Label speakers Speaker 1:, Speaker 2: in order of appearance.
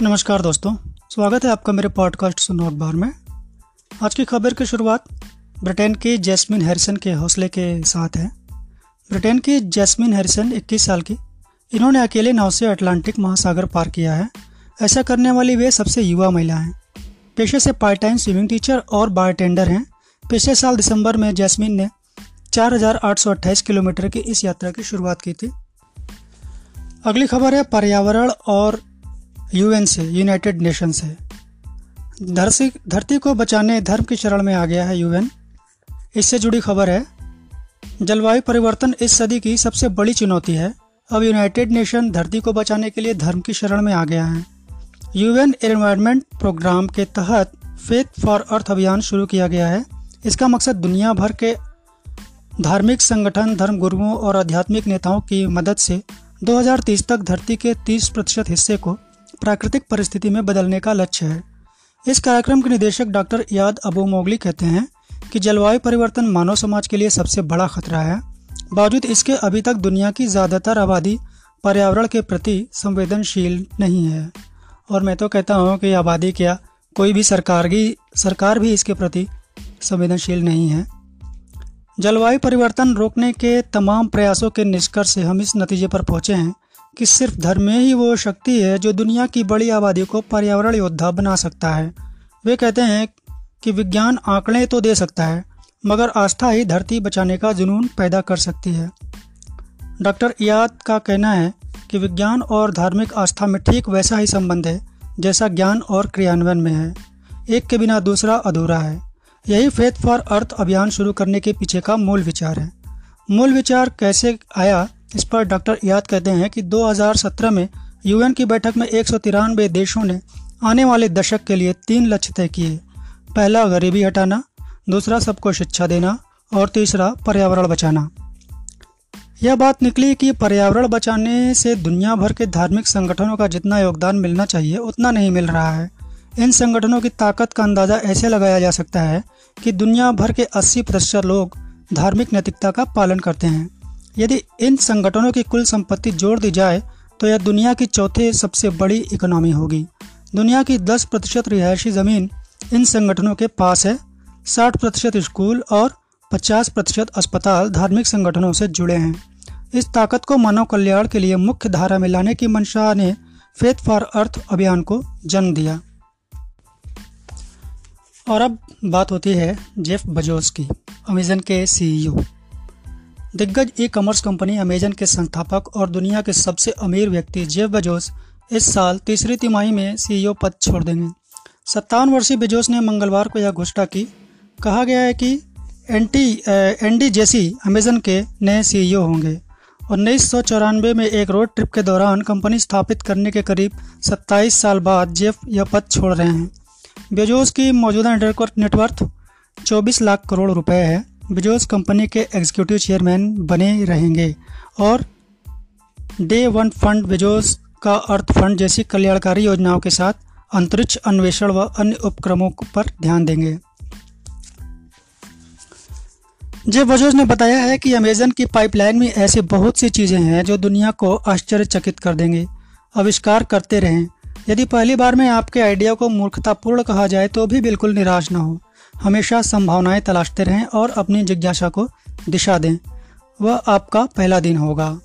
Speaker 1: नमस्कार दोस्तों स्वागत है आपका मेरे पॉडकास्ट सुनो अखबार में। आज की खबर की शुरुआत ब्रिटेन की जैस्मिन हैरिसन के हौसले के साथ है। ब्रिटेन की जैस्मिन हैरिसन 21 साल की इन्होंने अकेले नाव से अटलांटिक महासागर पार किया है। ऐसा करने वाली वे सबसे युवा महिला हैं। पेशे से पार्ट टाइम स्विमिंग टीचर और बारटेंडर हैं। पिछले साल दिसंबर में जैस्मिन ने 4,828 किलोमीटर की इस यात्रा की शुरुआत की थी। अगली खबर है पर्यावरण और यूएन से, यूनाइटेड नेशन से। धरती को बचाने धर्म की शरण में आ गया है यूएन। इससे जुड़ी खबर है, जलवायु परिवर्तन इस सदी की सबसे बड़ी चुनौती है। अब यूनाइटेड नेशन धरती को बचाने के लिए धर्म की शरण में आ गया है। यूएन एनवायरनमेंट प्रोग्राम के तहत फेथ फॉर अर्थ अभियान शुरू किया गया है। इसका मकसद दुनिया भर के धार्मिक संगठन धर्म गुरुओं और आध्यात्मिक नेताओं की मदद से 2030 तक धरती के 30 प्रतिशत हिस्से को प्राकृतिक परिस्थिति में बदलने का लक्ष्य है। इस कार्यक्रम के निदेशक डॉक्टर याद अबू मोगली कहते हैं कि जलवायु परिवर्तन मानव समाज के लिए सबसे बड़ा खतरा है। बावजूद इसके अभी तक दुनिया की ज़्यादातर आबादी पर्यावरण के प्रति संवेदनशील नहीं है। और मैं तो कहता हूँ कि आबादी क्या कोई भी सरकार की सरकार भी इसके प्रति संवेदनशील नहीं है। जलवायु परिवर्तन रोकने के तमाम प्रयासों के निष्कर्ष से हम इस नतीजे पर पहुँचे हैं कि सिर्फ़ धर्म में ही वो शक्ति है जो दुनिया की बड़ी आबादी को पर्यावरण योद्धा बना सकता है। वे कहते हैं कि विज्ञान आंकड़े तो दे सकता है, मगर आस्था ही धरती बचाने का जुनून पैदा कर सकती है। डॉक्टर इयाद का कहना है कि विज्ञान और धार्मिक आस्था में ठीक वैसा ही संबंध है, जैसा ज्ञान और क्रियान्वयन में है। एक के बिना दूसरा अधूरा है। यही फेथ फॉर अर्थ अभियान शुरू करने के पीछे का मूल विचार है। मूल विचार कैसे आया इस पर डॉक्टर याद कहते हैं कि 2017 में यूएन की बैठक में एक सौ तिरानवे देशों ने आने वाले दशक के लिए तीन लक्ष्य तय किए। पहला, गरीबी हटाना, दूसरा, सबको शिक्षा देना और तीसरा, पर्यावरण बचाना। यह बात निकली कि पर्यावरण बचाने से दुनिया भर के धार्मिक संगठनों का जितना योगदान मिलना चाहिए, उतना नहीं मिल रहा है। इन संगठनों की ताकत का अंदाज़ा ऐसे लगाया जा सकता है कि दुनिया भर के 80 प्रतिशत लोग धार्मिक नैतिकता का पालन करते हैं। यदि इन संगठनों की कुल संपत्ति जोड़ दी जाए तो यह दुनिया की चौथे सबसे बड़ी इकोनॉमी होगी। दुनिया की 10 प्रतिशत रिहायशी ज़मीन इन संगठनों के पास है। 60 प्रतिशत स्कूल और 50 प्रतिशत अस्पताल धार्मिक संगठनों से जुड़े हैं। इस ताकत को मानव कल्याण के लिए मुख्य धारा में लाने की मंशा ने फेथ फॉर अर्थ अभियान को जन्म दिया। और अब बात होती है जेफ बजोस की, अमेजन के सीईओ दिग्गज ई कॉमर्स कंपनी अमेजन के संस्थापक और दुनिया के सबसे अमीर व्यक्ति जेफ बेजोस इस साल तीसरी तिमाही में सीईओ पद छोड़ देंगे। सत्तावन वर्षीय बेजोस ने मंगलवार को यह घोषणा की। कहा गया है कि एंटी एनडी जेसी अमेजन के नए सीईओ होंगे। उन्नीस सौ चौरानवे में एक रोड ट्रिप के दौरान कंपनी स्थापित करने के करीब 27 साल बाद जेफ यह पद छोड़ रहे हैं। बेजोस की मौजूदा नेटवर्थ 24 लाख करोड़ रुपए है। बिजोस कंपनी के एग्जीक्यूटिव चेयरमैन बने रहेंगे और डे वन फंड बिजोस का अर्थ फंड जैसी कल्याणकारी योजनाओं के साथ अंतरिक्ष अन्वेषण व अन्य उपक्रमों पर ध्यान देंगे। जे बजोज ने बताया है कि अमेजन की पाइपलाइन में ऐसी बहुत सी चीज़ें हैं जो दुनिया को आश्चर्यचकित कर देंगे, आविष्कार करते रहें। यदि पहली बार में आपके आइडिया को मूर्खतापूर्ण कहा जाए तो भी बिल्कुल निराश ना हो। हमेशा संभावनाएँ तलाशते रहें और अपनी जिज्ञासा को दिशा दें। वह आपका पहला दिन होगा।